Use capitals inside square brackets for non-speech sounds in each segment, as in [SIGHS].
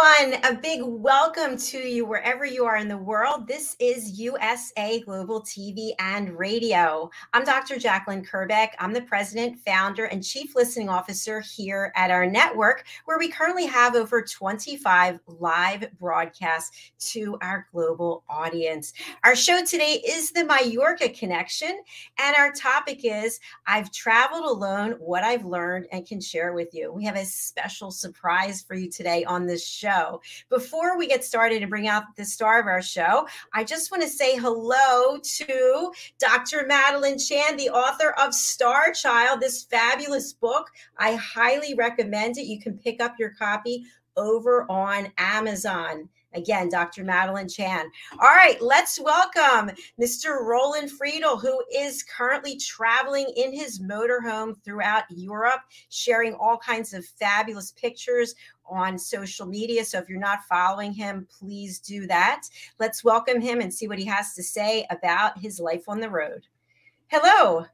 Everyone. A big welcome to you wherever you are in the world. This is USA Global TV and Radio. I'm Dr. Jacqueline Kerbeck. I'm the president, founder, and chief listening officer here at our network, where we currently have over 25 live broadcasts to our global audience. Our show today is the Mallorca Connection, and our topic is I've traveled alone, what I've learned, and can share with you. We have a special surprise for you today on this show show. Before we get started and bring out the star of our show, I just want to say hello to Dr. Madeline Chan, the author of Star Child, this fabulous book. I highly recommend it. You can pick up your copy over on Amazon. Again, Dr. Madeline Chan. All right, let's welcome Mr. Roland Friedel, who is currently traveling in his motorhome throughout Europe, sharing all kinds of fabulous pictures on social media. So if you're not following him, please do that. Let's welcome him and see what he has to say about his life on the road. Hello.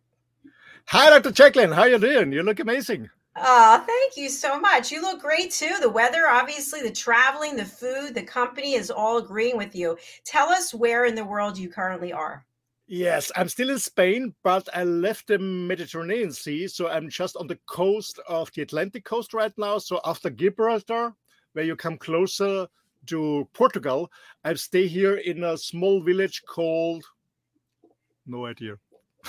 Hi, Dr. Jacqueline. How are you doing? You look amazing. Oh, thank you so much. You look great too. The weather, obviously, the traveling, the food, the company is all agreeing with you. Tell us where in the world you currently are. Yes, I'm still in Spain, but I left the Mediterranean Sea, so I'm just on the coast of the Atlantic coast right now. So after Gibraltar, where you come closer to Portugal, I stay here in a small village called no idea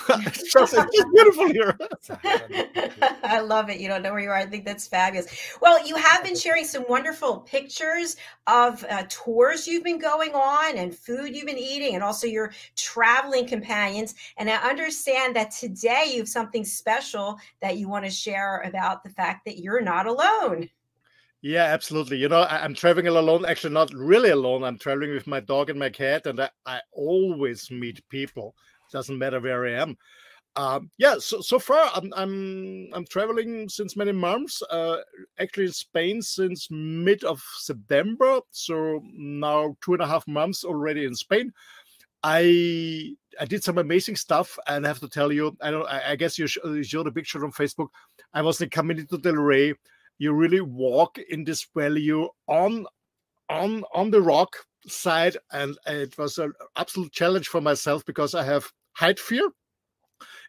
it's, just, it's just beautiful here. [LAUGHS] I love it. You don't know where you are. I think that's fabulous. Well, you have been sharing some wonderful pictures of uh, tours you've been going on and food you've been eating, and also your traveling companions. And I understand that today you have something special that you want to share about the fact that you're not alone. Yeah, absolutely. You know, I, am traveling alone. Actually, not really alone. I'm traveling with my dog and my cat, and I, I always meet people doesn't matter where I am. Um, yeah, so so far I'm I'm I'm traveling since many months. Uh, actually, in Spain since mid of September. So now two and a half months already in Spain. I I did some amazing stuff, and I have to tell you, I don't. I, I guess you, sh- you showed a picture on Facebook. I was in Caminito del Rey. You really walk in this valley on on on the rock side, and it was an absolute challenge for myself because I have height fear.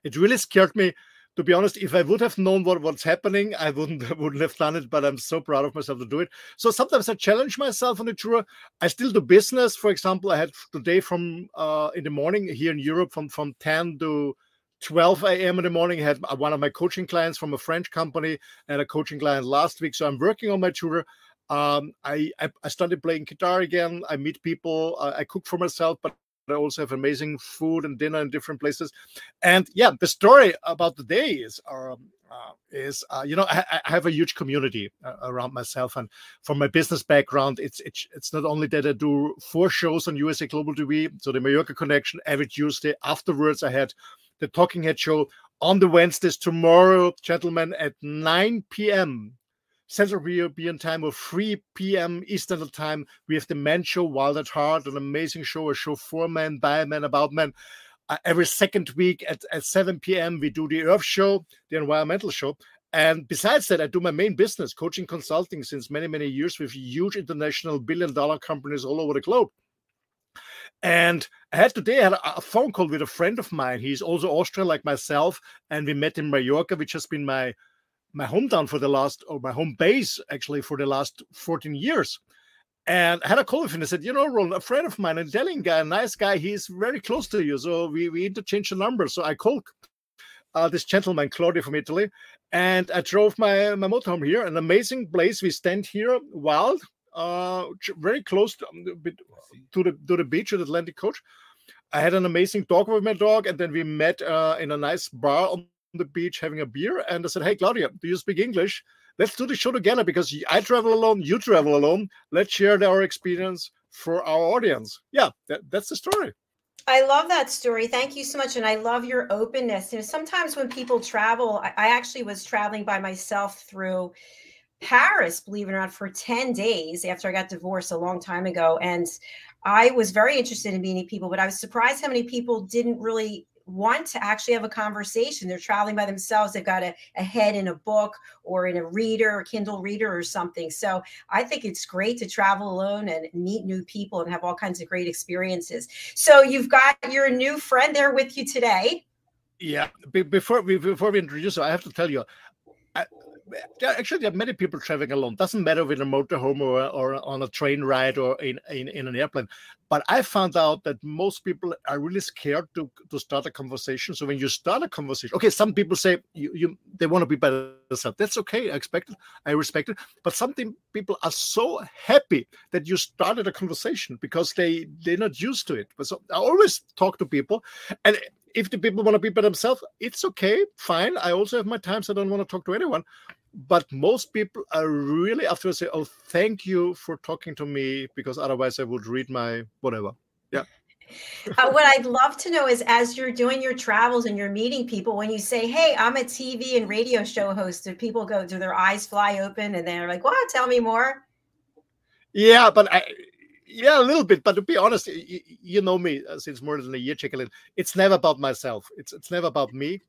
It really scared me. To be honest, if I would have known what, what's happening, I wouldn't [LAUGHS] wouldn't have done it. But I'm so proud of myself to do it. So sometimes I challenge myself on the tour. I still do business. For example, I had today from uh, in the morning here in Europe from from 10 to 12 a.m. in the morning. I had one of my coaching clients from a French company and a coaching client last week. So I'm working on my tour. Um, I, I, I started playing guitar again. I meet people. I cook for myself, but I also have amazing food and dinner in different places. And yeah, the story about the day is um, uh, is uh, you know I, I, have a huge community uh, around myself, and from my business background, it's it's it's not only that I do four shows on USA Global TV, so the Mallorca Connection every Tuesday. Afterwards, I had the Talking Head show on the Wednesdays tomorrow, gentlemen, at 9 p.m. Central European time or 3 p.m. Eastern time. We have the Men Show, Wild at Heart, an amazing show, a show for men, by men, about men. Uh, every second week at, at 7 p.m., we do the Earth Show, the environmental show. And besides that, I do my main business, coaching consulting, since many, many years with huge international billion dollar companies all over the globe. And I had today I had a, phone call with a friend of mine. He's also Austrian like myself, and we met in Mallorca, which has been my my hometown for the last, or my home base actually for the last 14 years. And I had a call with him and I said, you know, Roland, a friend of mine, an Italian guy, a nice guy, he's very close to you. So we, we interchanged the numbers. So I called uh, this gentleman, Claudio from Italy, and I drove my, my motorhome here, an amazing place. We stand here wild uh, very close to, um, to the to the beach at Atlantic Coast. I had an amazing talk with my dog, and then we met uh, in a nice bar on the beach having a beer. And I said, "Hey, Claudio, do you speak English? Let's do the show together because I travel alone, you travel alone. Let's share our experience for our audience." Yeah, that, that's the story. I love that story. Thank you so much. And I love your openness. You know, sometimes when people travel, I, I actually was traveling by myself through Paris, believe it or not, for 10 days after I got divorced a long time ago. And I was very interested in meeting people, but I was surprised how many people didn't really want to actually have a conversation. They're traveling by themselves. They've got a, a head in a book or in a reader, a Kindle reader or something. So I think it's great to travel alone and meet new people and have all kinds of great experiences. So you've got your new friend there with you today. Yeah. Before we before we introduce her, I have to tell you, I, actually there are many people traveling alone. Doesn't matter with a motorhome or, or on a train ride or in, in, in an airplane. But i found out that most people are really scared to, to start a conversation. So when you start a conversation okay some people say you, you they want to be by themselves. That's okay i expect it i respect it. But some people are so happy that you started a conversation because they they're not used to it. But so i always talk to people and if the people want to be by themselves, it's okay, fine. I also have my times I don't want to talk to anyone but most people are really after say, "Oh, thank you for talking to me," because otherwise I would read my whatever. Yeah. [LAUGHS] uh, what I'd love to know is, as you're doing your travels and you're meeting people, when you say, "Hey, I'm a TV and radio show host," do people go, do their eyes fly open and they're like, "What? Tell me more." Yeah, but I, yeah, a little bit. But to be honest, you, you know me uh, since more than a year, Jacqueline. It's never about myself. It's it's never about me.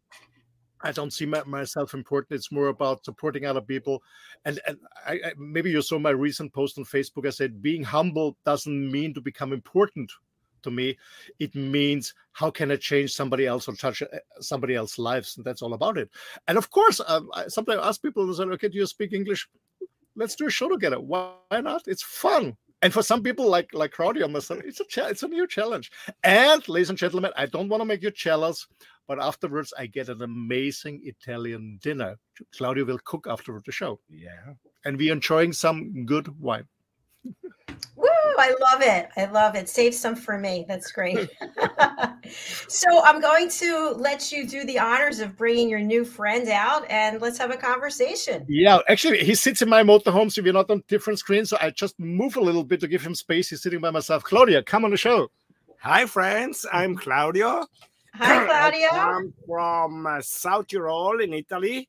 I don't see my, myself important. It's more about supporting other people. And, and I, I, maybe you saw my recent post on Facebook. I said being humble doesn't mean to become important to me. It means how can I change somebody else or touch uh, somebody else's lives, and that's all about it. And of course, um, I sometimes ask people, and say, "Okay, do you speak English? Let's do a show together. Why not? It's fun." And for some people like like Claudio, it's a it's a new challenge. And ladies and gentlemen, I don't want to make you jealous, but afterwards, I get an amazing Italian dinner. Claudio will cook after the show. Yeah. And we're enjoying some good wine. Woo! I love it. I love it. Save some for me. That's great. [LAUGHS] [LAUGHS] so I'm going to let you do the honors of bringing your new friend out and let's have a conversation. Yeah, actually, he sits in my motorhome, so we're not on different screens. So I just move a little bit to give him space. He's sitting by myself. Claudio, come on the show. Hi, friends. I'm Claudio. Hi, Claudio. I'm from uh, South Tyrol in Italy,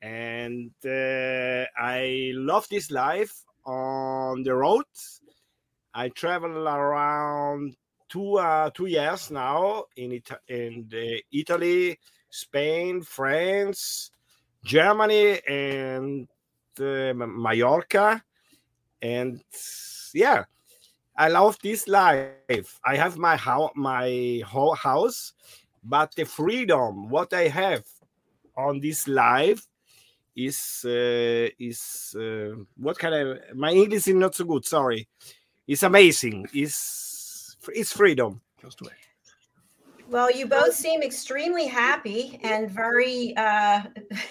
and uh, I love this life on the road. I travel around two uh, two years now in in Italy, Spain, France, Germany, and uh, Mallorca, and yeah, I love this life. I have my house, my whole house, but the freedom what I have on this life is uh, is uh, what kind of my English is not so good. Sorry, it's amazing. It's it's freedom. Close to it. Well, you both seem extremely happy and very, uh,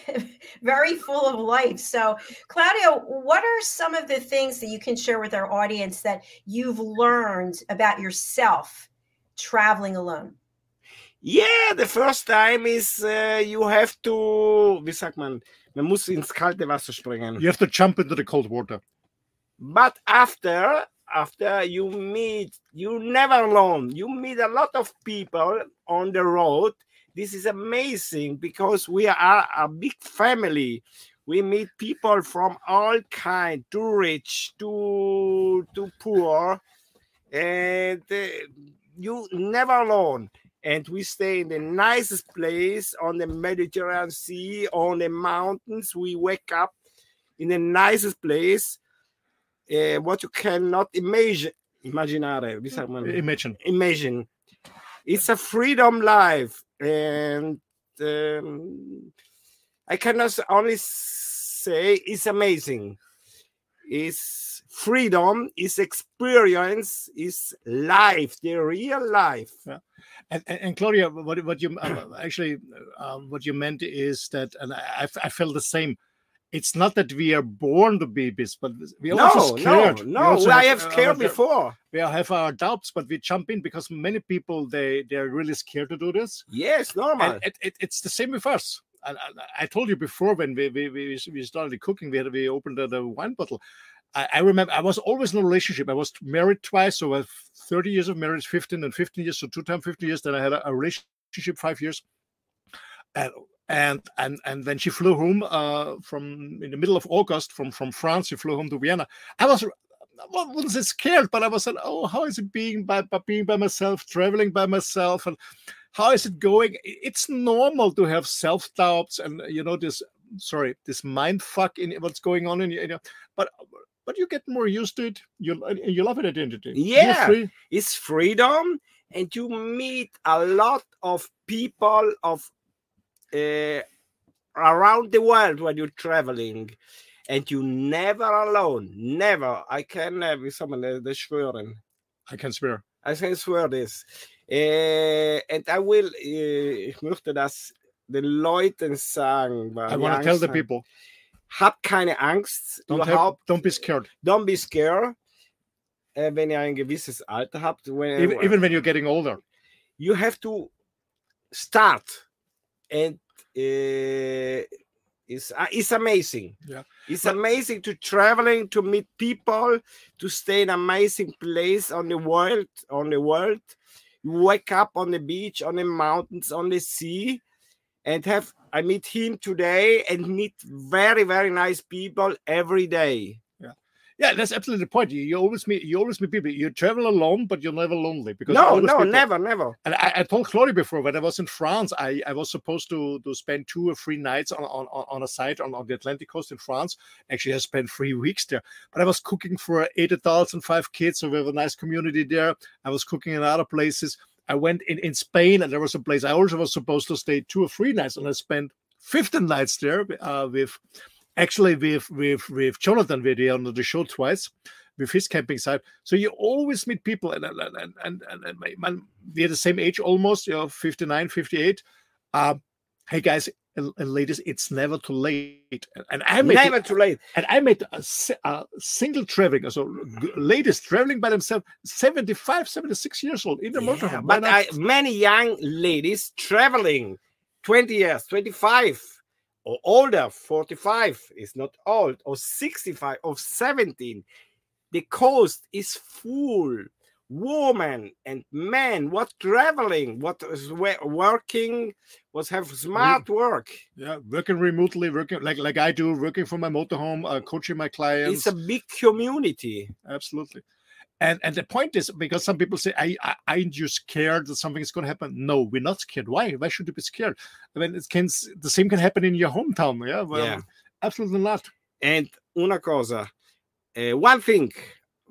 [LAUGHS] very full of life. So, Claudio, what are some of the things that you can share with our audience that you've learned about yourself traveling alone? Yeah, the first time is uh, you have to, wie sagt man, man muss ins kalte Wasser springen. You have to jump into the cold water. But after after you meet you never alone. You meet a lot of people on the road. This is amazing because we are a big family. We meet people from all kind too rich too too poor and uh, you never alone. And we stay in the nicest place on the mediterranean sea on the mountains. We wake up in the nicest place uh, what you cannot imagine immaginare imagine. Imagine. It's a freedom life and um, i cannot only say it's amazing. It's freedom is experience is life the real life. Yeah. and, and, and claudio what, what you uh, actually uh, what you meant is that and I, I felt the same it's not that we are born to be beasts, but we are no, also scared. no, no. also I have scared before. We have our doubts, but we jump in because many people they they are really scared to do this. Yes, normal. And it, it, it's the same with us. And I, I told you before when we we, we, we started cooking, we had we opened the, the wine bottle. I, I remember I was always in a relationship. I was married twice, so I have 30 years of marriage, 15 and 15 years, so two times 15 years. Then I had a, a relationship five years. And and and and then she flew home uh, from in the middle of August from from France. She flew home to Vienna. I was I wasn't scared, but I was like, oh, how is it being by, by being by myself, traveling by myself, and how is it going? It's normal to have self doubts and you know this. Sorry, this mind fuck in what's going on in you. know, but but you get more used to it. You you love it identity. Yeah. free. it's freedom and you meet a lot of people of uh, around the world when you're traveling and you never alone never i can uh, man äh, das schwören I can swear. I can swear this äh, and i will ich möchte das den Leuten sagen weil I want to tell the people habt keine Angst don't have, don't be scared. don't be scared äh, wenn ihr ein gewisses Alter habt when, Even, even when you're getting older. you have to start and uh, it's uh, it's amazing. Yeah. it's But- amazing to traveling to meet people to stay in amazing place on the world on the world. You wake up on the beach on the mountains on the sea and have i meet him today and meet very very nice people every day Yeah, that's absolutely the point. You, you always meet you always meet people. You travel alone, but you're never lonely because no no people. never never And I, I told Claudio before when I was in France, I, I was supposed to to spend two or three nights on on, on- a site on, on the Atlantic coast in France. Actually, I spent three weeks there. But I was cooking for eight adults and five kids, so we have a nice community there. I was cooking in other places. I went in, in Spain, and there was a place I also was supposed to stay two or three nights, and I spent 15 nights there uh, with actually with with with Jonathan we Vidier on the show twice with his camping site. So you always meet people, and and and and, and, and my, man, we're the same age almost, you know, 59, 58. Um, hey guys and, and ladies, it's never too late. And- I made never too late and I made a, a single traveling, so ladies traveling by themselves, 75, 76 years old in the Yeah, motorhome. But? I, many young ladies traveling 20 years 25 or older 45 is not old or 65 or 17 the coast is full. Women and men what traveling what is working was have smart work. yeah, working remotely, working like like I do, working from my motorhome, uh, coaching my clients. it's a big community. Absolutely and and the point is because some people say I, I aren't you scared that something is going to happen? No we're not scared. Why? Why should you be scared? I mean it can the same can happen in your hometown yeah? Well Yeah. absolutely not. And una cosa, uh, one thing,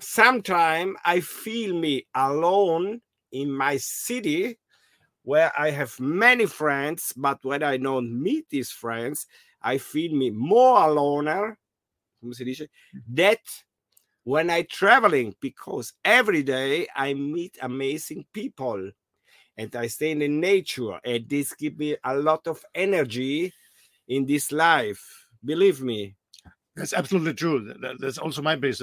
Sometimes I feel me alone in my city where I have many friends, but when I don't meet these friends, I feel me more aloner, come si dice, that when I traveling because every day I meet amazing people and I stay in the nature and this give me a lot of energy in this life. Believe me. that's absolutely true That- that- that's also my there's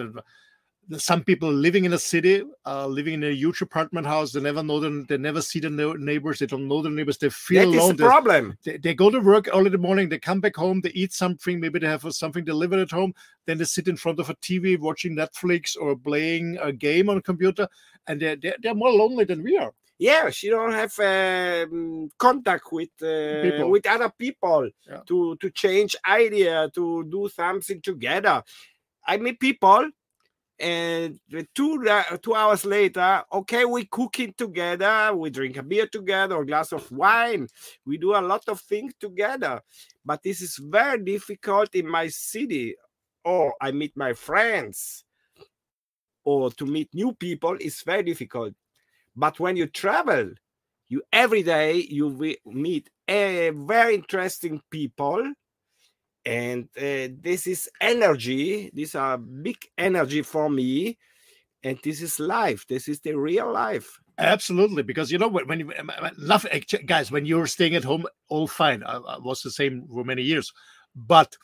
some people living in a city uh, living in a huge apartment house they never know them they never see the neighbors they don't know the neighbors they feel That is alone the They- problem. they, they go to work early in the morning they come back home they eat something maybe they have something delivered at home then they sit in front of a tv watching netflix or playing a game on a computer and they're, they're, they're more lonely than we are Yeah, she don't have um, contact with uh, People. with other people Yeah. to to change idea to do something together. I meet people, and two two hours later, okay, we cooking together, we drink a beer together, a glass of wine, we do a lot of things together. But this is very difficult in my city. Or I meet my friends, or to meet new people is very difficult. But when you travel, you every day you meet a very interesting people, and uh, this is energy. These are big energy for me, and this is life. This is the real life. absolutely because you know when, when you love guys when you're staying at home all fine I, I was the same for many years but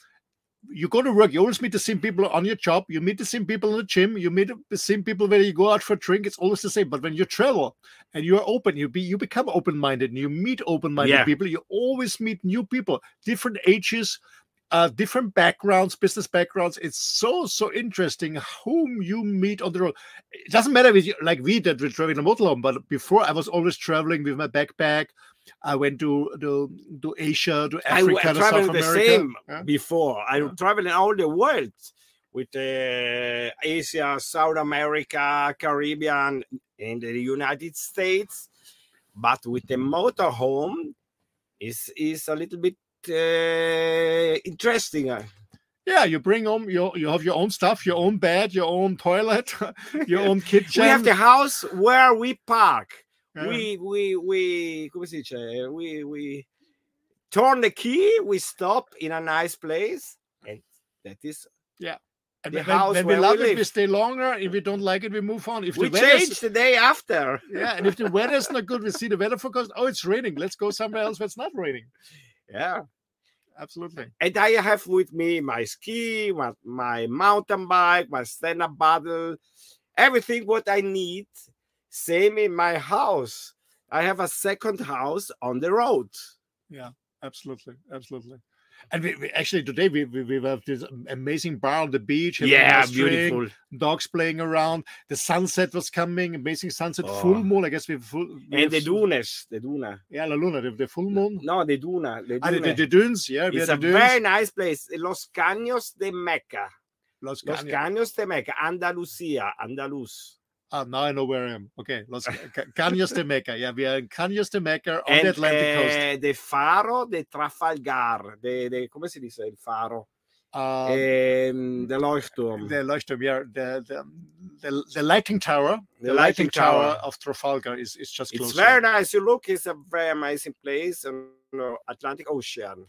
you go to work, you always meet the same people on your job. You meet the same people in the gym. You meet the same people when you go out for a drink. It's always the same. But when you travel and you are open, you be you become open minded and you meet open minded Yeah. people. You always meet new people, different ages, uh, different backgrounds, business backgrounds. It's so so interesting whom you meet on the road. It doesn't matter with you, like we did with traveling a motorhome, but before I was always traveling with my backpack. I went to to, to Asia, to I Africa, w- to South traveled the America. same Yeah. before. I Yeah. traveled in all the world with uh, Asia, South America, Caribbean, and the United States. But with the motorhome, is is a little bit interesting. uh, Yeah, you bring home your you have your own stuff, your own bed, your own toilet, [LAUGHS] your own kitchen. We have the house where we park. Yeah. We we we come si dice? We we turn the key. We stop in a nice place, and that is yeah. and the when, house when we where we love it, we stay longer. If we don't like it, we move on. If we the change the day after. yeah, and if the weather's not good, we see the weather forecast. Oh, it's raining. Let's go somewhere else where it's not raining. Yeah. Absolutely. And I have with me my ski, my, my mountain bike, my stand-up paddle, everything what I need. Same in my house. I have a second house on the road. Yeah, absolutely. Absolutely. And we, we actually today we, we we have this amazing bar on the beach. Yeah, drink, beautiful. Dogs playing around. The sunset was coming. Amazing sunset. Oh. Full moon. I guess we have full. we And have the dunes, the duna. Yeah, La Luna. The, the full moon. No, the duna. The Ah, the, the, the dunes. Yeah, It's a dunes. very nice place. Los Caños de Meca. Los Los Caños. Caños de Meca, Andalusia, Andalus. Ah, now I know where I am. Okay, Los [LAUGHS] Ca- Caños de Meca. Yeah, we are in Caños de Meca on and the Atlantic coast. eh, the Faro de Trafalgar. The, the, come si dice il faro? Um, Ehm, the Leuchtturm. the Leuchtturm, yeah, the, the the the lighting tower, the, The lighting, lighting tower. tower. of Trafalgar is, is just close. It's very nice. You look, it's a very amazing place on the Atlantic Ocean.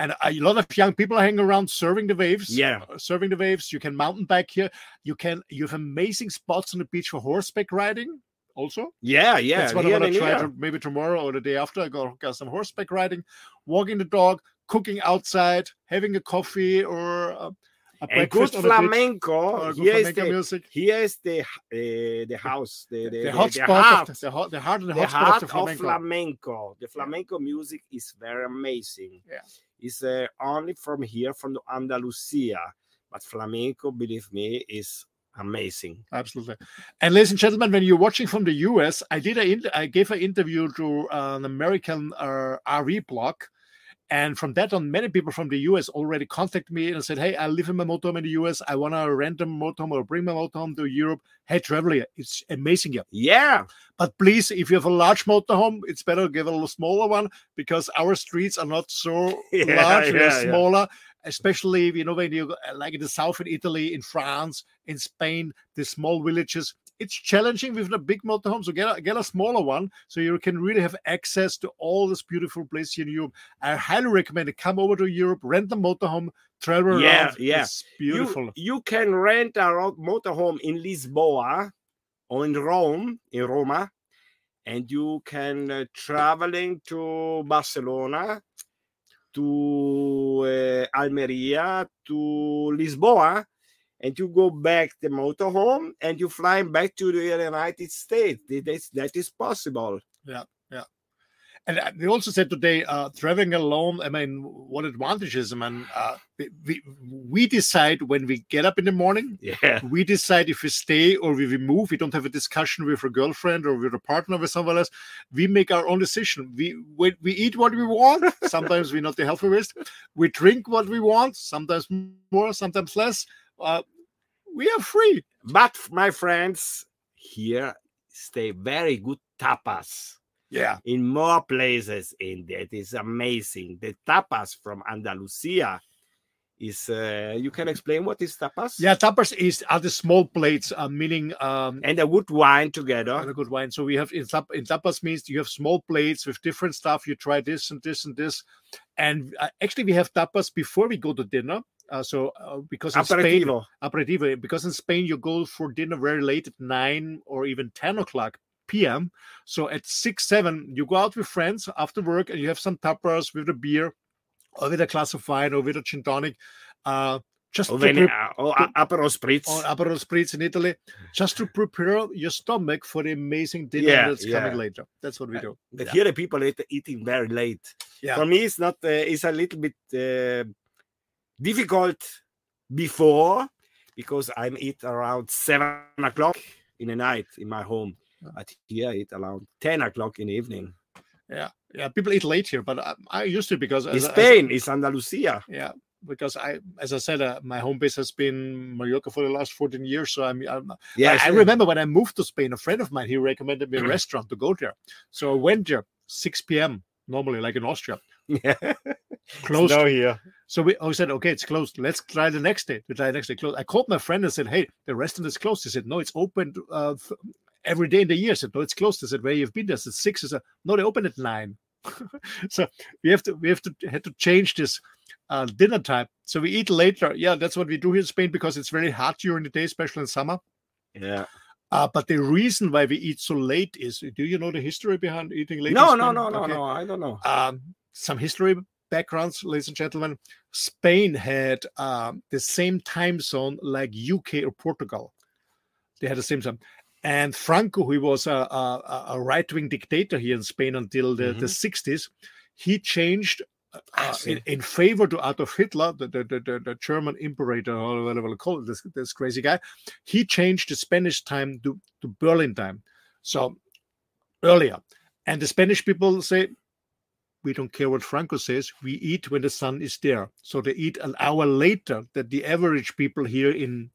And a lot of young people are hanging around serving the waves. Yeah. uh, serving the waves. You can mountain bike here. You can you have amazing spots on the beach for horseback riding. Also, Yeah, yeah. that's what I here want and to try here. to, maybe tomorrow or the day after. I go got some horseback riding, walking the dog, cooking outside, having a coffee or a And good breakfast on the beach, flamenco. good Here is flamenco the, music. here is the, uh, the house, the, the, The, the, hot the heart, of the, the, heart, the, the hot spot heart of the of flamenco. flamenco. The flamenco music is very amazing. Yeah. It's uh, only from here, from the Andalusia. But flamenco, believe me, is amazing. Absolutely. And ladies and gentlemen, when you're watching from the US, I did a I gave an interview to an American uh, RV blog. And from that on, many people from the US already contacted me and said, Hey, I live in my motorhome in the US. I want to rent a motorhome or bring my motorhome to Europe. Hey, traveler, it's amazing here. Yeah. But please, if you have a large motorhome, it's better to get a little smaller one because our streets are not so [LAUGHS] Yeah, large, they're yeah, yeah. smaller. Especially, you know, when you go- like in the south in Italy, in France, in Spain, the small villages. It's challenging with the big motorhome, so get a, get a smaller one so you can really have access to all this beautiful places in Europe. I highly recommend it. Come over to Europe, rent a motorhome, travel Yeah, around. yeah. It's beautiful. You, you can rent a motorhome in Lisboa or in Rome, in Roma, and you can uh, traveling to Barcelona, to uh, Almeria, to Lisboa, and you go back the motorhome and you fly back to the United States. That is, that is possible. Yeah, yeah. And uh, they also said today, uh, traveling alone. I mean, what advantages? I mean, uh, we- we we decide when we get up in the morning. Yeah. We decide if we stay or we we move. We don't have a discussion with a girlfriend or with a partner with someone else. We make our own decision. We we, we eat what we want. [LAUGHS] Sometimes we're not the healthiest. We drink what we want. Sometimes more, sometimes less. Uh, we are free. But my friends, here stay very good tapas. Yeah. in more places and that is amazing the tapas from andalusia is uh, you can explain what is tapas Yeah. Tapas is are the small plates, uh, meaning um, and a good wine and together a good wine. So we have in, tap, in tapas means you have small plates with different stuff. You try this and this and this, and uh, actually we have tapas before we go to dinner. Uh, so uh, because in Spain, aperitivo aperitivo, because in Spain you go for dinner very late at nine or even ten o'clock p.m. So at six seven you go out with friends after work and you have some tapas with a beer or with a glass of wine or with a gin tonic. Uh, just Or, to pre- uh, or Aperol Spritz. or Aperol Spritz in Italy, just to prepare your stomach for the amazing dinner Yeah, that's coming later. That's what we do. But Yeah. here the people eat, eating very late. Yeah. For me, it's not. Uh, it's a little bit uh, difficult before because I'm eat around seven o'clock in the night in my home. But here I eat around ten o'clock in the evening. Yeah, yeah. People eat late here, but I, I used to because as, as- Spain, it's Andalusia. yeah, because I, as I said, uh, my home base has been Mallorca for the last 14 years. So I'm, I'm Yeah, I, I remember when I moved to Spain, a friend of mine he recommended me a [CLEARS THROAT] restaurant to go there. So I went there 6 p.m. normally, like in Austria, Yeah. [LAUGHS] closed. Snow here. So we I said, okay, it's closed. Let's try the next day. We try the next day closed. I called my friend and said, hey, the restaurant is closed. He said, no, it's open uh, every day in the year. I said, no, it's closed. I said, where you've been there? I said, six. I said, no, they open at nine. [LAUGHS] so we have to we have to had to change this uh, dinner time. So we eat later. Yeah, that's what we do here in Spain because it's very hot during the day, especially in summer. Yeah. Uh, but the reason why we eat so late is do you know the history behind eating late? No, no, no, no, Okay. no. I don't know. Um, some history backgrounds, ladies and gentlemen. Spain had um, the same time zone like UK or Portugal. They had the same time. And Franco, who was a, a, a right wing dictator here in Spain until the, the 60s, he changed uh, uh, in, in favor to Adolf Hitler, the, the, the, the, the German imperator, or whatever you call it, this, this crazy guy. He changed the Spanish time to, to Berlin time. So earlier. And the Spanish people say, we don't care what Franco says. We eat when the sun is there. So they eat an hour later that the average people here in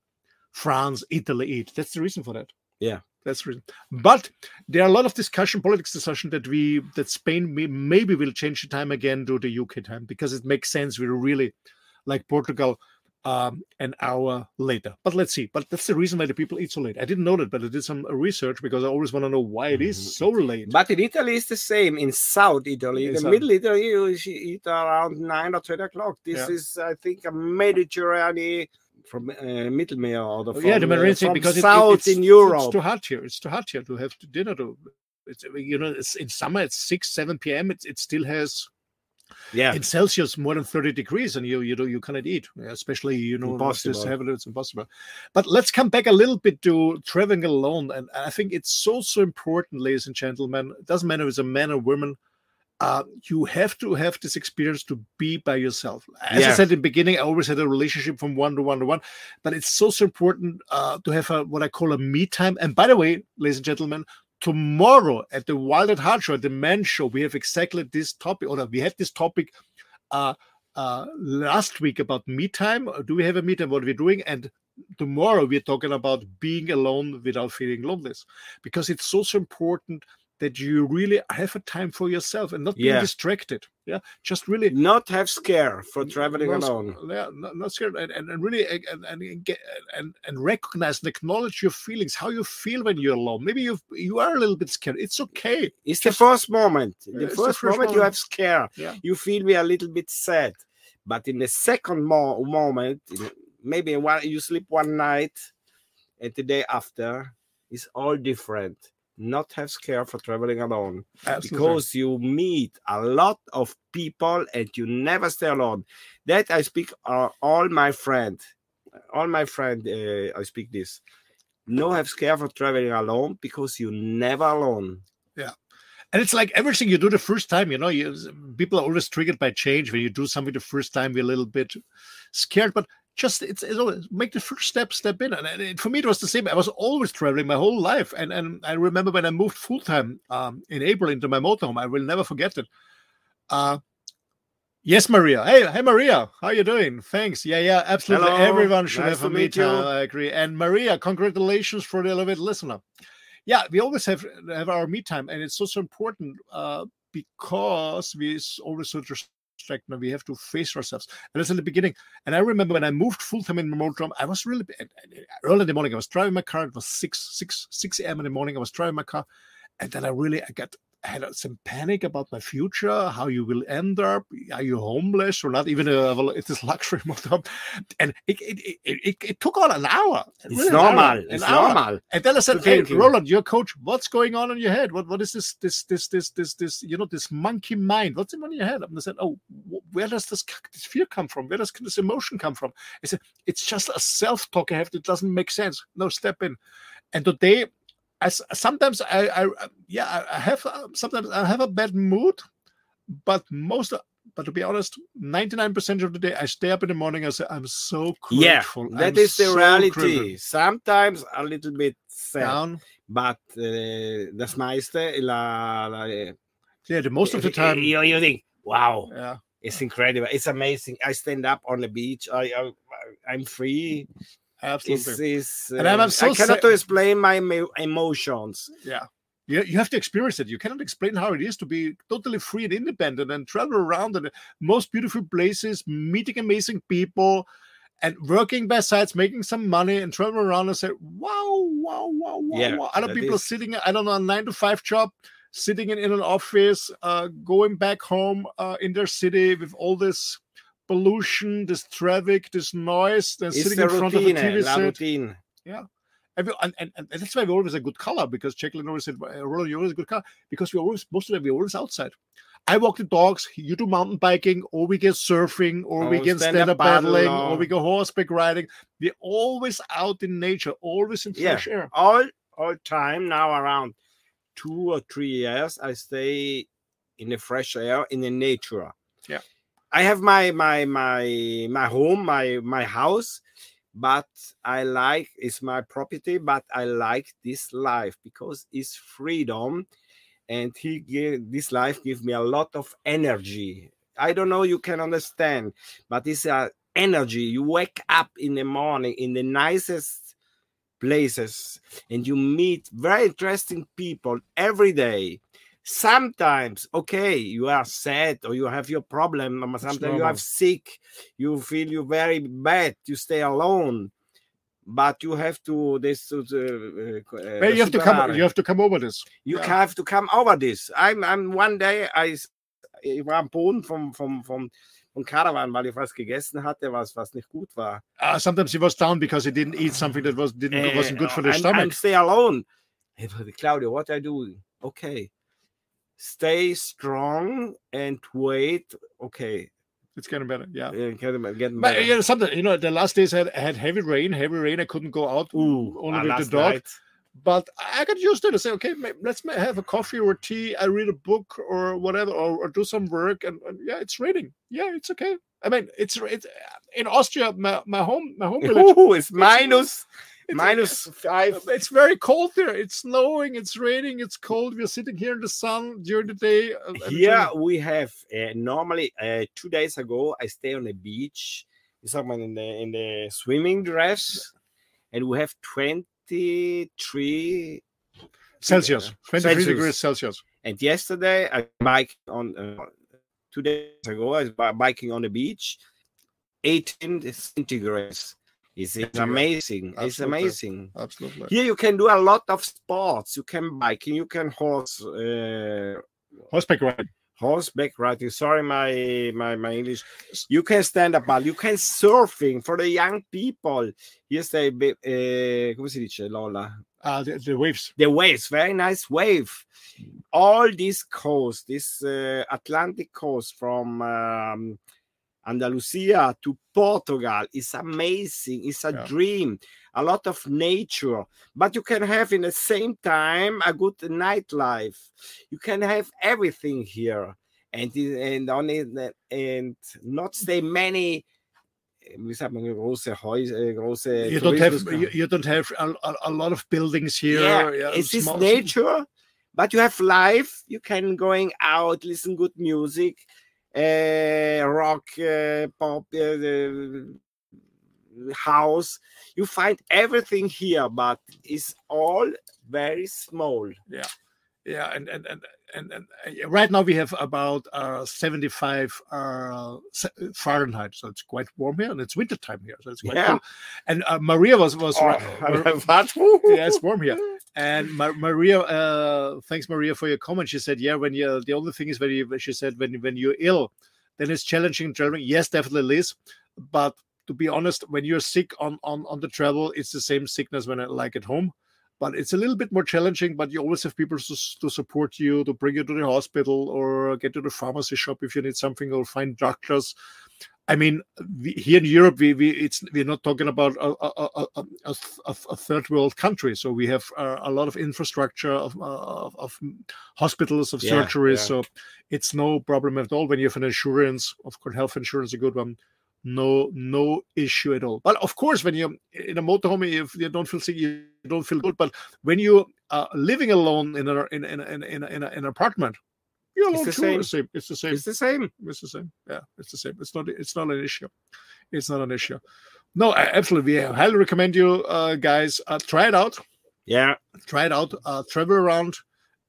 France, Italy eat. That's the reason for that. Yeah. That's the reason. But there are a lot of discussion, politics discussion that we that Spain may, maybe will change the time again to the UK time because it makes sense. We're really like Portugal um, an hour later. But let's see. But that's the reason why the people eat so late. I didn't know that, but I did some research because I always want to know why it is so late. But in Italy, it's the same. In South Italy, In the South- Middle Italy, you eat around nine or ten o'clock. This Yeah. is, I think, a Mediterranean from uh, Mittelmeer or the Oh, yeah, the from, uh, Mediterranean from because it- it- it's, in Europe. It's too hot here. It's too hot here to have dinner. To it's you know it's in summer. It's six seven p.m. It, it still has yeah, in Celsius more than thirty degrees, and you you know you cannot eat, especially you know this heavily. It's impossible. But let's come back a little bit to traveling alone, and I think it's so so important, ladies and gentlemen. It doesn't matter if it's a man or woman. Uh, you have to have this experience to be by yourself. As I said in the beginning, I always had a relationship from one to one to one, but it's so so important uh, to have a what I call a me time. And by the way, ladies and gentlemen, tomorrow at the Wild at Heart show, the Man Show, we have exactly this topic, or we had this topic uh, uh, last week about me time. Do we have a me time? What are we doing? And tomorrow we're talking about being alone without feeling loneliness, because it's so so important that you really have a time for yourself and not Yeah. distracted. Yeah, just really not have scare for traveling not, alone. Yeah, not, not scared, and, and, and really and, and, and get and, and recognize and acknowledge your feelings, how you feel when you're alone. Maybe you you are a little bit scared. It's okay. It's Just- uh, the first moment. The first, the first moment, you have scare. Yeah. You feel we are a little bit sad. But in the second mo- moment, maybe one, you sleep one night and the day after, it's all different. Not have scare for traveling alone because you meet a lot of people and you never stay alone. That I speak uh, all my friend, all my friend. Uh, I speak this. No have scare for traveling alone because you never alone. Yeah. And it's like everything you do the first time. You know, you people are always triggered by change. When you do something the first time, we're a little bit scared, but just it's, it's always make the first step step in. And, it, for me it was the same. I was always traveling my whole life. And and i remember when i moved full-time um, in april into my motorhome i will never forget it. Uh yes maria. Hey hey maria. How you doing? Thanks. Yeah yeah absolutely. Hello, everyone should nice have a me meet you. time i agree. And maria congratulations for the elevated listener. Yeah we always have have our meet time. And it's also important uh because we always so and we have to face ourselves and that's in the beginning and I remember when I moved full time in my motorhome, I was really and uh, early in the morning. I was driving my car. It was six, six, six a.m. in the morning. I was driving my car, and then I really I got had some panic about my future, how you will end up, are you homeless or not? Even uh, well, [LAUGHS] it is luxury motorhome, and it it, it, it, it took on an hour. It's really an normal. hour, an it's hour. normal. And then I said, "Hey. Roland, you're coach. What's going on in your head? What what is this this this this this this you know this monkey mind? What's in your head?" And I said, "Oh, where does this this fear come from? Where does this emotion come from?" I said, "It's just a self talk I have that doesn't make sense. No, step in." And today, as sometimes I, I yeah I- I have uh, sometimes I have a bad mood, but most. But to be honest, ninety-nine percent of the day, I stay up in the morning. I say, "I'm so Yeah, grateful." that I'm is the so reality. grateful." Sometimes a little bit sad, Down. but uh, das meiste, la, la, Yeah, the most of the time. you, you think, wow, Yeah. it's incredible, it's amazing. I stand up on the beach, I, I I'm free. It's, Absolutely. it's, And I'm- uh, I'm so I cannot sa- explain my emotions. Yeah. You, you have to experience it. You cannot explain how it is to be totally free and independent and travel around the most beautiful places, meeting amazing people, and working by sides, making some money and travel around and say, wow, wow, wow, wow, Yeah, wow. Other people is- sitting, I don't know, a nine to five job, sitting in, in an office, uh, going back home uh, in their city with all this pollution, this traffic, this noise, then sitting the in front of a routine, TV set. routine. Every, and, and, and that's why we always a good color because Jacqueline always said, "Uh, Roland, you're always a good color because we're always, most of the time, we're always outside. I walk the dogs, you do mountain biking, or we get surfing, or we get stand-up paddling, paddle, or we go horseback riding. We're always out in nature, always in Yeah. fresh air. all all time now around two or three years i stay in the fresh air in the nature Yeah. I have my my my my home my my house but i like it's my property but i like this life because it's freedom and he give this life give me a lot of energy. I don't know you can understand but it's a energy. You wake up in the morning in the nicest places and you meet very interesting people every day sometimes okay you are sad or you have your problem sometimes you are sick you feel you very bad you stay alone but you have to this uh, uh, Well, you have to come. You have to come over this. you Yeah. have to come over this. I'm, I'm one day, i ich war am Boden vom, vom, vom, vom Caravan, weil ich was gegessen hatte, was, was nicht gut war. Uh, sometimes he was down because he didn't eat something that was didn't wasn't good for the and, stomach. And stay alone. Claudio, what I do? Okay. Stay strong and wait. Okay. it's getting better. Yeah. Uh, Get, get But better. yeah, something you know, the last days I had, I had heavy rain, heavy rain. I couldn't go out Ooh, only with the dog. night. but I got used to it. I say, okay, let's have a coffee or tea. I read a book or whatever, or, or do some work. And, and yeah, it's raining. Yeah, it's okay. I mean, it's it's in Austria, my, my home my home [LAUGHS] village. Ooh, it's minus, It's, minus five. It's very cold there. It's snowing. It's raining. It's cold. We're sitting here in the sun during the day. uh, Here we have uh, normally uh, two days ago I stay on the beach. Someone in the in the swimming dress, and we have twenty three. Celsius, twenty-three degrees Celsius. And yesterday I bike on uh, two days ago I was biking on the beach, eighteen centigrades. It's, it's Centigrade. amazing. It's amazing. Absolutely. Here you can do a lot of sports. You can biking. You can horse. Uh, Horseback riding. horseback riding. Sorry, my my my English. You can stand up, you can surfing for the young people. Here's the uh, come si dice Lola? Uh, the, the waves. The waves, very nice wave. All this coast, this uh, Atlantic coast from um, Andalusia to Portugal is amazing. It's a Yeah. dream. A lot of nature, but you can have in the same time a good nightlife. You can have everything here, and and on it, and not stay many. Eh, Wie sagt man, große Häuser, eh, große. You don't have you, you don't have a, a, lot of buildings here. yeah, it's this nature but you have life you can going out listen good music rock uh, pop uh, house you find everything here but it's all very small. Yeah, yeah, and and and and, and uh, right now we have about uh, 75 uh, Fahrenheit, so it's quite warm here, and it's winter time here, so it's quite Yeah. cool. And uh, Maria was was Oh, [LAUGHS] what? [LAUGHS] yeah, it's warm here. And Ma- Maria, uh, thanks Maria for your comment. She said, yeah, when you the only thing is when you she said when when you're ill, then it's challenging traveling. Yes, definitely is, but to be honest, when you're sick on on on the travel, it's the same sickness when I like at home. But it's a little bit more challenging. But you always have people to, to support you, to bring you to the hospital, or get to the pharmacy shop if you need something, or find doctors. I mean, we, here in Europe, we, we it's we're not talking about a, a, a, a, a, third world country, so we have uh, a lot of infrastructure of, uh, of, of hospitals, of Yeah, surgeries. yeah. So it's no problem at all when you have an insurance. Of course, health insurance is a good one. No, no issue at all. But of course, when you're in a motorhome, if you don't feel sick, you don't feel good. But when you are living alone in a in in in, in, in, an apartment, you're It's alone the too. same. It's the same. It's the same. It's the same. It's the same. Yeah, it's the same. It's not. It's not an issue. It's not an issue. No, absolutely. I highly recommend you uh, guys uh, try it out. Yeah. Try it out. Uh, travel around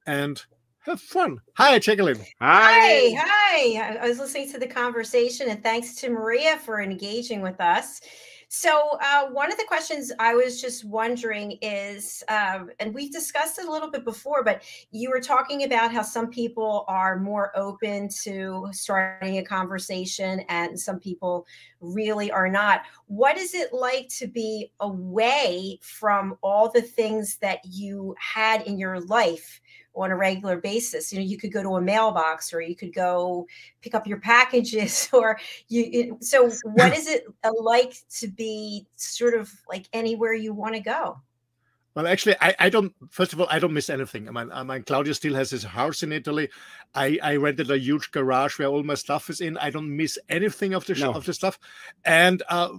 and have fun. Hi, Jacqueline. Hi, hi. I- I was listening to the conversation, and thanks to Maria for engaging with us. So, uh, one of the questions I was just wondering is, um, and we've discussed it a little bit before, but you were talking about how some people are more open to starting a conversation, and some people really are not. What is it like to be away from all the things that you had in your life? On a regular basis. You know, you could go to a mailbox or you could go pick up your packages [LAUGHS] or you so what is it uh, like to be sort of like anywhere you want to go? Well, actually, I, I don't. First of all, I don't miss anything. I mean, I mean, Claudio still has his house in Italy. I, I rented a huge garage where all my stuff is in. I don't miss anything of the No. of the stuff. And uh,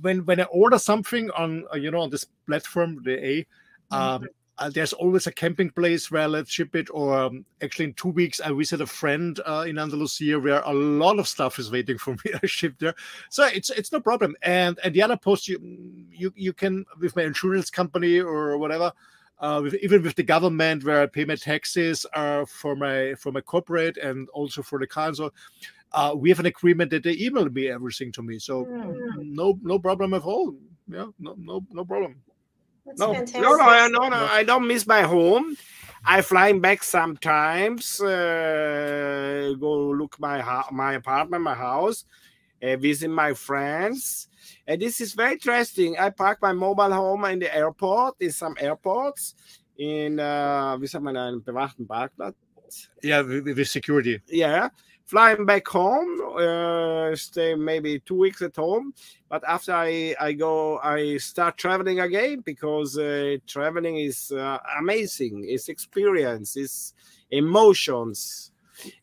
when when I order something on uh, you know on this platform, the A, um, uh, there's always a camping place where let's ship it. Or um, actually, in two weeks, I visit a friend uh, in Andalusia where a lot of stuff is waiting for [LAUGHS] me to ship there. So it's it's no problem. And and the other post you you you can with my insurance company or whatever. Uh, with, even with the government, where I pay my taxes uh, for my for my corporate and also for the council, uh, we have an agreement that they email me everything to me. So Hmm, no no problem at all. Yeah, no no no problem. That's No, fantastic. no, no, I, no, no, No. I don't miss my home. I flying back sometimes. Uh, go look my hou- my apartment, my house, uh, visit my friends. And this is very interesting. I park my mobile home in the airport, in some airports, in, uh, wie sagt man, einen bewachten Parkplatz. Yeah, with, with security. yeah flying back home uh, stay maybe two weeks at home but after i i go i start traveling again because uh, traveling is uh, amazing it's experience it's emotions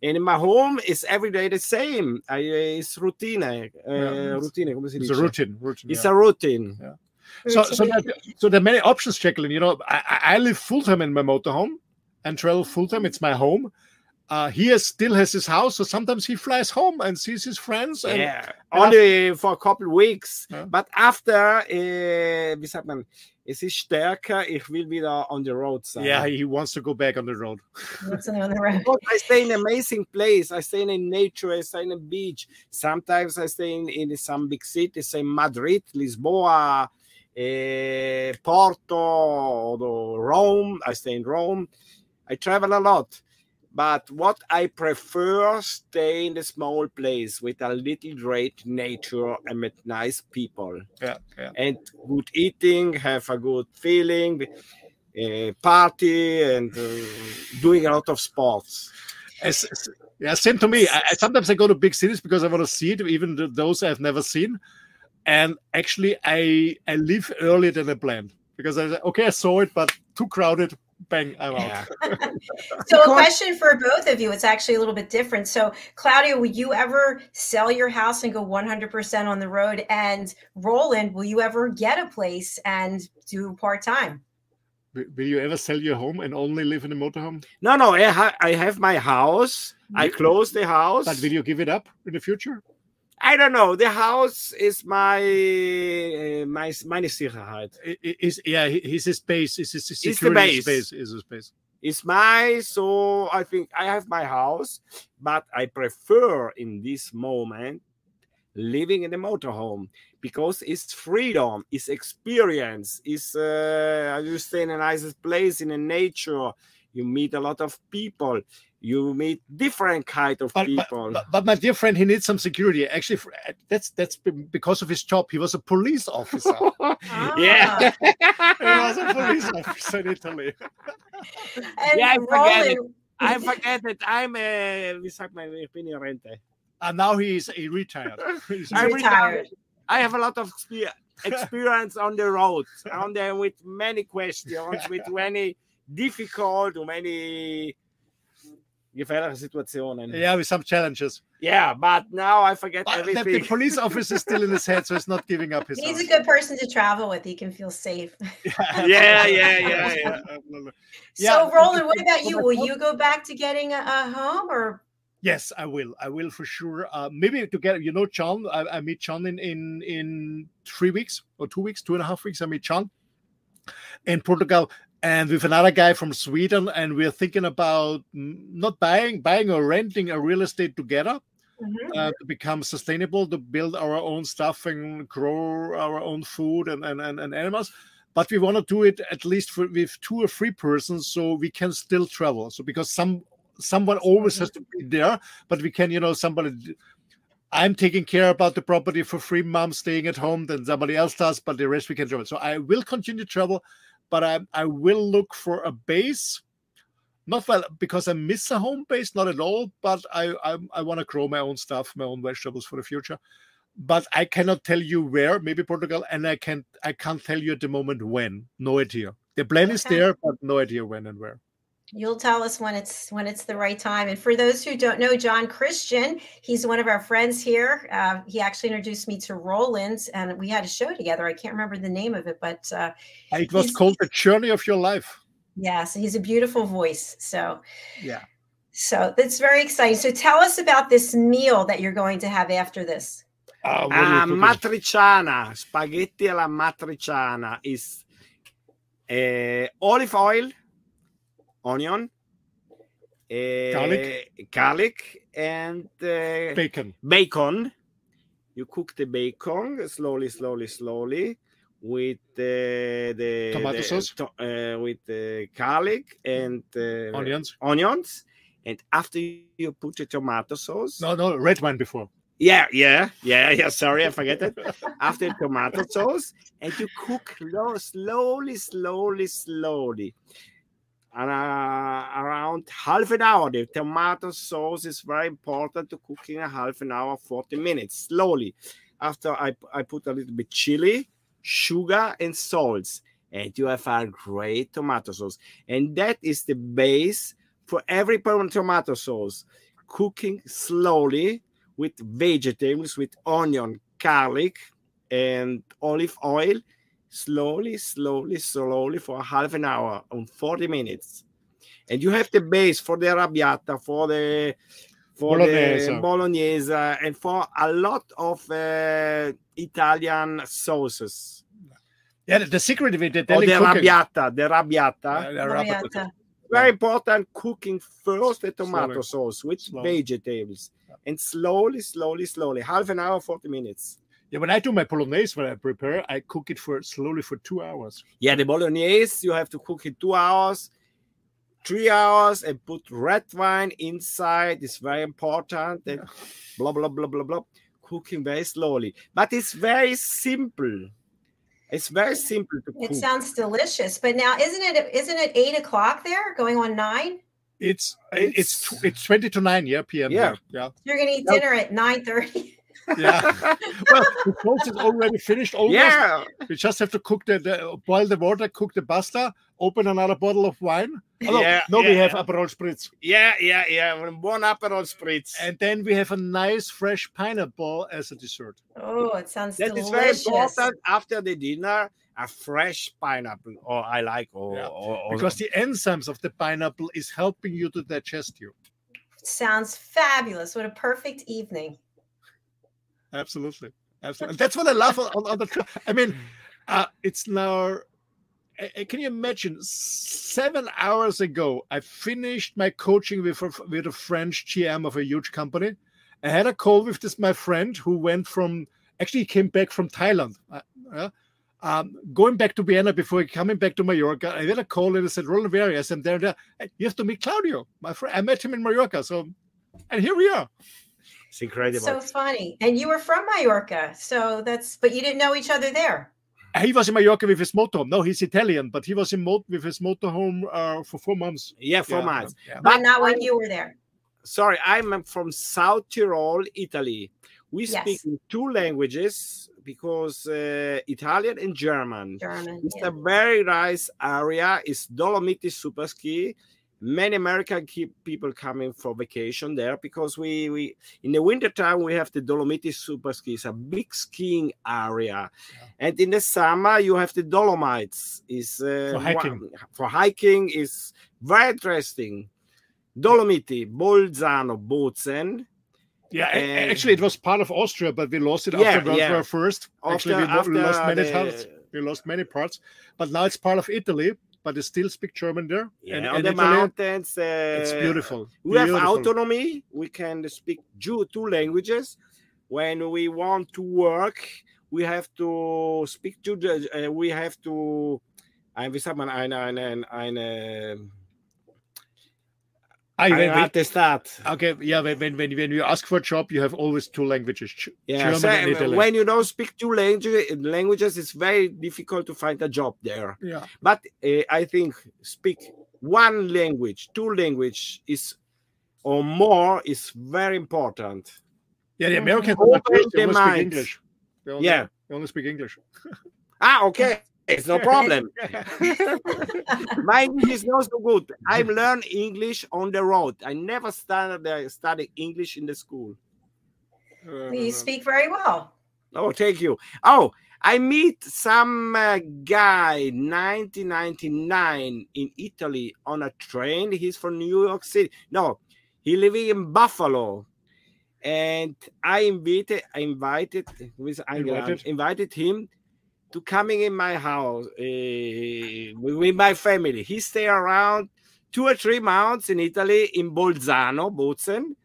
and in my home it's every day the same I, it's routine uh, it's- routine come It's a routine. routine it's yeah. a routine so so there, so there are many options, Jacqueline. You know, I I live full time in my motorhome and travel full time. It's my home. Uh, he has, still has his house, so sometimes he flies home and sees his friends. And yeah only for a couple weeks Yeah. but after uh, wie sagt man es ist stärker ich will wieder on the road sein yeah, he wants to go back on the road. What's on the road? I stay in an amazing place. I stay in nature. I stay in a beach. Sometimes I stay in, in some big cities, say Madrid, Lisboa, eh, Porto, or Rome. I stay in Rome. I travel a lot. But what I prefer, stay in the small place with a little great nature and with nice people Yeah, yeah. and good eating, have a good feeling, uh, party, and uh, doing a lot of sports. As, yeah, same to me. I, I- sometimes I go to big cities because I want to see it, even those I've never seen. And actually, I I leave earlier than I planned because I okay, I saw it, but too crowded. Bang, I'm out. [LAUGHS] So, a question for both of you. It's actually a little bit different. So, Claudio, will you ever sell your house and go 100% on the road? And Roland, will you ever get a place and do part time? Will will you ever sell your home and only live in a motorhome? No, no, I, ha- I have my house. I mm-hmm. close the house. But will you give it up in the future? I don't know. The house is my uh, my meine Sicherheit. Is yeah, he- he's his base. Is his the security base. space? Is his space? It's my so I think I have my house, but I prefer in this moment living in the motorhome because it's freedom, it's experience, it's uh, you stay in a nice place in the nature. You meet a lot of people. You meet different kind of But, people. but, but, but my dear friend, he needs some security. Actually, that's that's because of his job. He was a police officer. [LAUGHS] Ah. yeah. [LAUGHS] he was a police officer in Italy. [LAUGHS] And Yeah, I forget it. I forget that I'm a, wie sagt man, ich bin in Rente. And now he's he retired. He's I'm retired. I have a lot of experience on the road, on there with many questions, with many difficult, many gefährliche Situationen. yeah, with some challenges. Yeah, but now I forget But the, everything. the [LAUGHS] police officer is still in his head, so he's not giving up his. he's a good person to travel with. He can feel safe. [LAUGHS] [LAUGHS] yeah, yeah, yeah, yeah. Absolutely. So, Yeah. Roland, what about you? Will you go back to getting a, a home or? Yes, I will. I will for sure. Uh, maybe together, you know, John. I, I meet John in, in in three weeks or two weeks, two and a half weeks. I meet John in Portugal, and with another guy from Sweden, and we're thinking about not buying, buying or renting a real estate together Mhm. uh, to become sustainable, to build our own stuff and grow our own food and and, and, and animals. But we want to do it at least for, with two or three persons, so we can still travel. So because some someone always has to be there, but we can, you know, somebody. I'm taking care about the property for free. Mom staying at home, then somebody else does, but the rest we can travel. So I will continue to travel, but I I will look for a base not well because I miss a home base, not at all. But I I, I want to grow my own stuff, my own vegetables for the future. But I cannot tell you where. Maybe Portugal, and I can't I can't tell you at the moment when. No idea. The plan is there, but no idea when and where. You'll tell us when it's when it's the right time. And for those who don't know, John Christian, he's one of our friends here. Uh, he actually introduced me to Roland, and we had a show together. I can't remember the name of it, but uh, It was called the journey of your life. yeah, so he's a beautiful voice. So Yeah. so that's very exciting. So tell us about this meal that you're going to have after this. Uh, what are you cooking? matriciana, spaghetti alla matriciana is uh, olive oil, onion, uh, Garlic. garlic, and uh, bacon. bacon. You cook the bacon slowly, slowly, slowly with uh, the Tomato the- sauce? to- uh, with the garlic and uh, Onions. onions. And after you put the tomato sauce, No, no, red wine before. yeah, yeah, yeah, yeah. Sorry, I forget it. After tomato sauce, and you cook low, slowly, slowly, slowly, and uh, around half an hour. The tomato sauce is very important to cook in a half an hour, forty minutes, slowly. After I I put a little bit chili, sugar, and salts, and you have a great tomato sauce. And that is the base for every tomato sauce. Cooking slowly with vegetables, with onion, garlic, and olive oil, slowly, slowly, slowly for half an hour on 40 minutes. And you have the base for the arrabbiata, for the for Bolognese. the bolognese, and for a lot of uh, Italian sauces. Yeah, the, the secret of it, the Or deli the cooking. arrabbiata, the arrabbiata. The arrabbiata. Very important cooking first the tomato Slowly. sauce with Slowly. vegetables and slowly slowly slowly half an hour 40 minutes Yeah, when I do my bolognese, when I prepare, I cook it for slowly for two hours. yeah the bolognese you have to cook it two hours three hours and put red wine inside it's very important and blah blah blah blah blah cooking very slowly but it's very simple it's very simple to cook. It sounds delicious. But now, isn't it isn't it eight o'clock there, going on nine? It's it's It's- tw- it's twenty to nine, yeah, p.m. Yeah. yeah, You're going to eat Nope. dinner at nine thirty. [LAUGHS] yeah. [LAUGHS] well, the toast is already finished. Almost. yeah We just have to cook the, the boil the water, cook the pasta, open another bottle of wine. Oh, no, Yeah, no, we have yeah. Aperol Spritz, yeah yeah yeah one aperol spritz and then we have a nice fresh pineapple as a dessert. Oh, it sounds delicious. That is very delicious. important after the dinner. A fresh pineapple, or I like, or, Yeah, or, or Because the enzymes of the pineapple is helping you to digest you. Sounds fabulous. What a perfect evening. Absolutely. Absolutely. And that's what I love on, on, the. I mean, uh, it's now uh, can you imagine? Seven hours ago, I finished my coaching with a, with a French GM of a huge company. I had a call with this my friend who went from actually came back from Thailand. Uh, um, going back to Vienna before coming back to Mallorca, I had a call and I said, Roland Various, and there, there, you have to meet Claudio, my friend. I met him in Mallorca. So, and here we are. It's incredible. So funny. And you were from Mallorca. So that's, but you didn't know each other there. He was in Mallorca with his motorhome. No, he's Italian, but he was in mo- with his motorhome uh, for four months. Yeah, four yeah, months. Yeah. But not when you were there. Sorry, I'm from South Tyrol, Italy. We yes. speak in two languages because uh, Italian and German. German. It's yeah. a very nice area. It's Dolomiti super ski many American people coming for vacation there because we, we in the wintertime we have the Dolomiti super ski. It's a big skiing area. Yeah. And in the summer you have the Dolomites. Is uh, for hiking. One, for hiking is very interesting. Dolomiti, Bolzano, Bozen. Yeah, and, actually it was part of Austria, but we lost it yeah, after World yeah. War First. Actually, after, we, lost many the, parts. We lost many parts, but now it's part of Italy but they still speak German there. Yeah, and, on and the Italy, mountains. Uh, it's beautiful. We beautiful. have autonomy. We can speak two, languages. When we want to work, we have to speak to the. Uh, we have to. Ein, wie sagt man, eine, eine, eine I, when, Attestat. Okay, yeah. When, when when you ask for a job, you have always two languages. Yeah, German so and Italian. when you don't speak two language, languages, it's very difficult to find a job there. Yeah. But uh, I think speak one language, two language is or more is very important. Yeah, the Americans only speak English. They only, yeah, they only speak English. [LAUGHS] ah, okay. It's no problem. [LAUGHS] [LAUGHS] My English is not so good. I've learned English on the road. I never started uh, study English in the school. You speak very well. Oh, thank you. Oh, I meet some uh, guy 1999 in Italy on a train. He's from New York City. No, he living in Buffalo. And I invited, I invited, with invited, invited him to coming in my house uh, with my family. He stayed around two or three months in Italy in Bolzano, Bozen,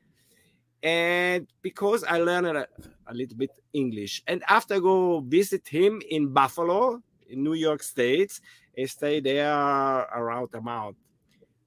and because I learned a, a, little bit English. And after I go visit him in Buffalo, in New York State, I stay there around a month.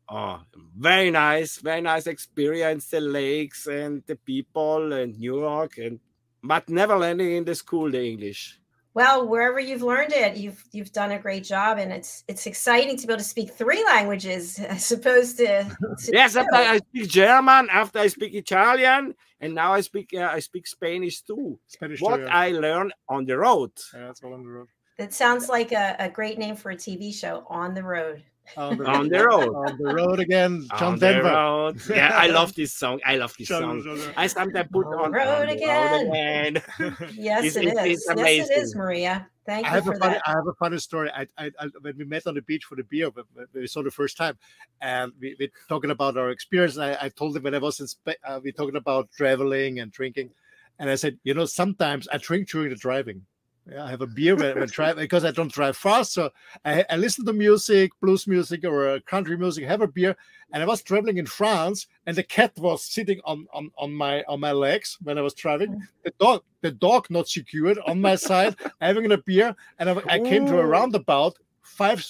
Oh, very nice, very nice experience. The lakes and the people and New York, and but never learning in the school the English. Well, wherever you've learned it, you've you've done a great job, and it's it's exciting to be able to speak three languages [LAUGHS] as opposed to. to yes, after I speak German, after I speak Italian, and now I speak uh, I speak Spanish too. Spanish what too, yeah. I learned on the road. Yeah, that's all on the road. That sounds like a, a great name for a TV show, On the Road on the, on the road. on the road again, John on Denver. Road. Yeah, I love this song. I love this John, song. John, I sometimes put on, on road again. Road [LAUGHS] again. yes, it's, it is. It's yes, it is, Maria. Thank I you for funny, that. I have a funny story. I, I, I, when we met on the beach for the beer, we saw the first time, and we were talking about our experience. I, I told him when I was in Spain, uh, we talking about traveling and drinking, and I said, you know, sometimes I drink during the driving yeah, I have a beer when, when drive because I don't drive fast. So I, I, listen to music, blues music or uh, country music, have a beer. And I was traveling in France, and the cat was sitting on, on, on my on my legs when I was driving. Mm. The dog the dog not secured on my side, [LAUGHS] having a beer, and I, I came to a roundabout. Five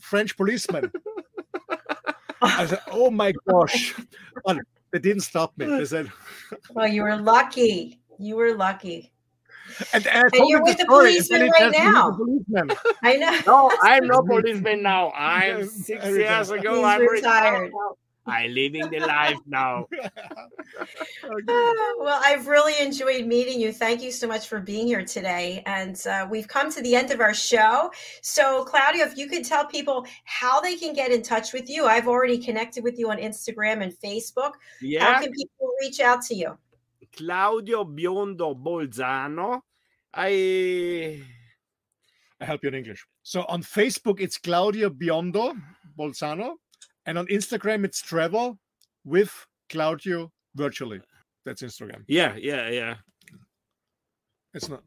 French policemen. [LAUGHS] I said, "Oh my gosh!" But they didn't stop me. They said, "Well, you were lucky. You were lucky." And, and, and you're with the, the policeman right now. Policeman. [LAUGHS] I know. No, [LAUGHS] I'm no policeman now. I'm six years ago. He's I'm retired. I'm living the life now. [LAUGHS] [SIGHS] well, I've really enjoyed meeting you. Thank you so much for being here today. And uh, we've come to the end of our show. So, Claudio, if you could tell people how they can get in touch with you, I've already connected with you on Instagram and Facebook. Yeah. How can people reach out to you? Claudio Biondo Bolzano. I I help you in English. So on Facebook it's Claudio Biondo Bolzano, and on Instagram it's travel with Claudio virtually. That's Instagram. Yeah, yeah, yeah. It's not.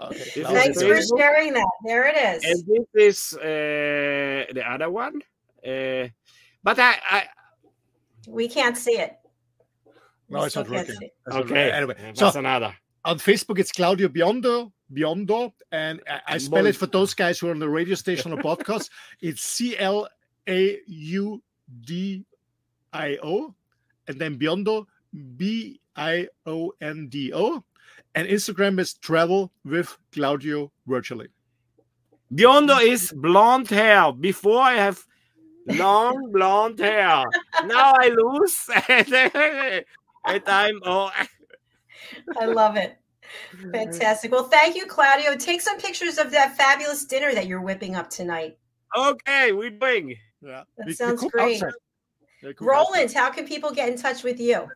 Okay. Thanks for sharing that. There it is. And this is uh, the other one. Uh, but I, I, we can't see it. No, it's not working. it. That's okay. right. Anyway, so another. on Facebook, it's Claudio Biondo, Biondo, and I, I And spell it for those guys who are on the radio station or podcast. [LAUGHS] It's C L A U D I O, and then Biondo, B I O N D O, and Instagram is Travel with Claudio virtually. Biondo is blonde hair. Before I have long blonde hair. Now I lose, [LAUGHS] and, and I'm oh, [LAUGHS] I love it. Fantastic. Well, thank you, Claudio. Take some pictures of that fabulous dinner that you're whipping up tonight. okay. we bring. Yeah, That sounds great. Roland, Roland. how can people get in touch with you?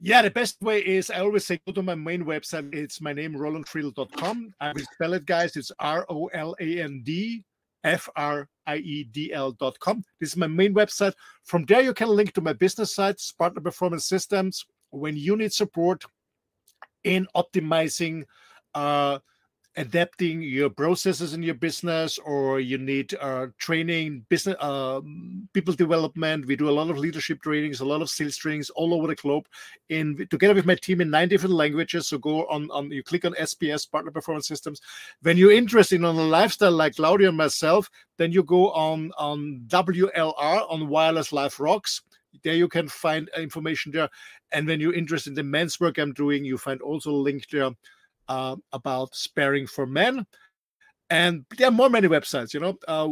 Yeah, the best way is I always say go to my main website. It's my name, rolandfriedl.com. I will spell it, guys. It's R O L A N D F R I E D L.com. This is my main website. From there, you can link to my business sites, Partner Performance Systems. When you need support in optimizing, uh, adapting your processes in your business, or you need uh, training, business, um, people development. We do a lot of leadership trainings, a lot of sales trainings all over the globe in together with my team in nine different languages. So go on on you click on SPS Partner Performance Systems. When you're interested in a lifestyle like Claudio and myself, then you go on on WLR on Wireless Life Rocks. There you can find information there. And when you're interested in the men's work I'm doing, you find also a link there uh, about sparing for men. And there are more many websites, you know. Uh,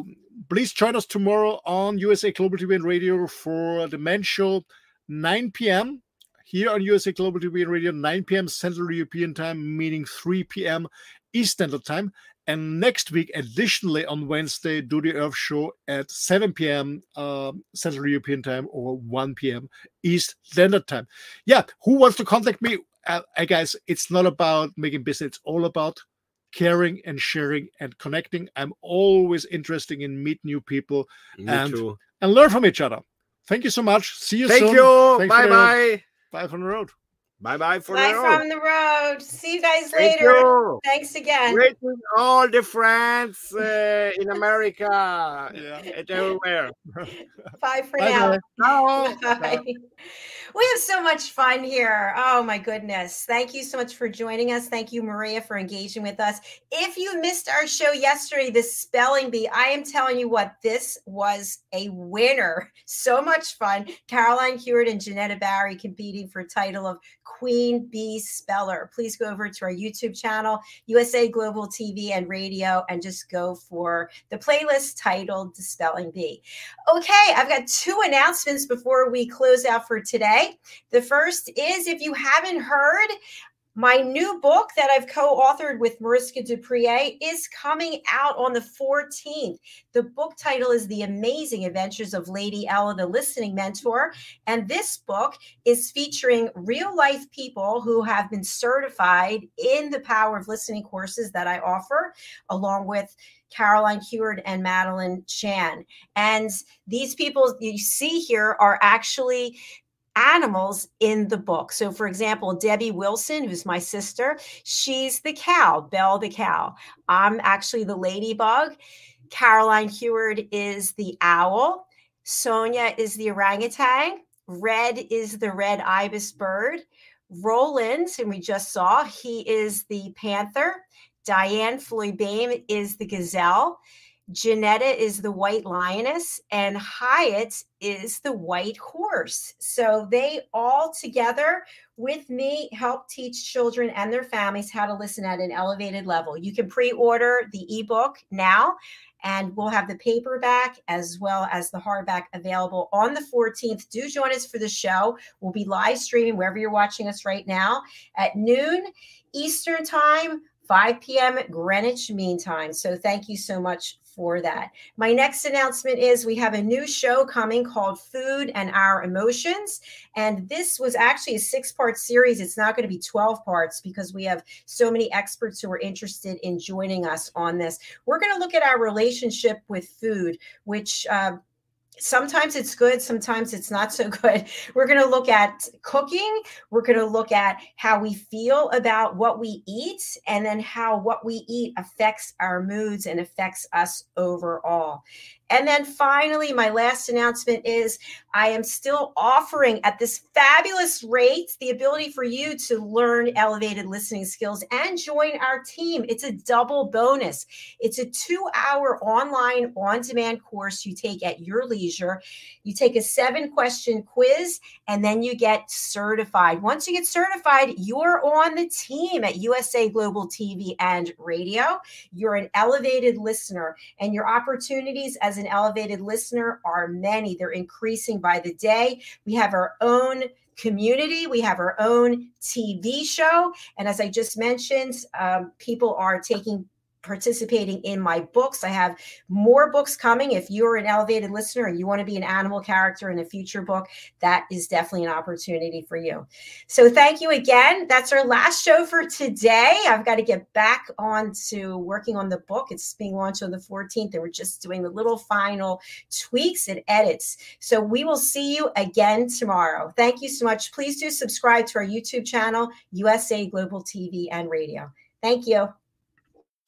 please join us tomorrow on USA Global TV and Radio for the men's show, 9 p.m. here on USA Global TV and Radio, 9 p.m. Central European Time, meaning 3 p.m. East Standard Time. And next week, additionally on Wednesday, do the Earth Show at 7 p.m. um, Central European Time or 1 p.m. East Standard Time. Yeah, who wants to contact me? Uh, I guess it's not about making business, it's all about caring and sharing and connecting. I'm always interested in meet new people Me And too. and learn from each other. Thank you so much. See you Thank soon. you. Thanks Bye bye. Bye from the road. Bye bye for Bye now. from the road. See you guys Thank later. you. Thanks again. Greeting all the friends uh, in [LAUGHS] America Yeah. and everywhere. [LAUGHS] Bye for Bye, now. [LAUGHS] bye. Bye. We have so much fun here. Oh my goodness. Thank you so much for joining us. Thank you, Maria, for engaging with us. If you missed our show yesterday, the spelling bee, I am telling you what, this was a winner. So much fun. Caroline Hewitt and Janetta Barry competing for title of Queen Bee Speller. Please go over to our YouTube channel, USA Global TV and Radio, and just go for the playlist titled Spelling Bee. Okay, I've got two announcements before we close out for today. The first is if you haven't heard, my new book that I've co authored with Mariska Duprie is coming out on the 14th. The book title is The Amazing Adventures of Lady Ella, the Listening Mentor. And this book is featuring real life people who have been certified in the power of listening courses that I offer, along with Caroline Heward and Madeline Chan. And these people you see here are actually animals in the book. So, for example, Debbie Wilson, who's my sister, she's the cow, Belle the cow. I'm actually the ladybug. Caroline Heward is the owl. Sonia is the orangutan. Red is the red ibis bird. Roland, and we just saw, he is the panther. Diane Floyd Bame is the gazelle. Janetta is the white lioness, and Hyatt is the white horse. So they all together with me help teach children and their families how to listen at an elevated level. You can pre order the ebook now, and we'll have the paperback as well as the hardback available on the 14th. Do join us for the show. We'll be live streaming wherever you're watching us right now at noon Eastern Time. 5 p.m. Greenwich Mean Time. So thank you so much for that. My next announcement is we have a new show coming called Food and Our Emotions. And this was actually a six part series. It's not going to be 12 parts because we have so many experts who are interested in joining us on this. We're going to look at our relationship with food, which uh, sometimes it's good, sometimes it's not so [LAUGHS] good. We're going to look at cooking. We're going to look at how we feel about what we eat and then how what we eat affects our moods and affects us overall. And then finally, my last announcement is I am still offering at this fabulous rate the ability for you to learn elevated listening skills and join our team. It's a double bonus. It's a two hour online on demand course you take at your leisure. You take a seven question quiz and then you get certified. Once you get certified, you're on the team at USA Global TV and Radio. You're an elevated listener, and your opportunities as an elevated listener are many. They're increasing by the day. We have our own community. We have our own TV show. And as I just mentioned, um, people are taking participating in my books. I have more books coming. If you're an elevated listener and you want to be an animal character in a future book, that is definitely an opportunity for you. So thank you again. That's our last show for today. I've got to get back on to working on the book. It's being launched on the 14th, and we're just doing the little final tweaks and edits. So we will see you again tomorrow. Thank you so much. Please do subscribe to our YouTube channel, USA Global TV and Radio. Thank you.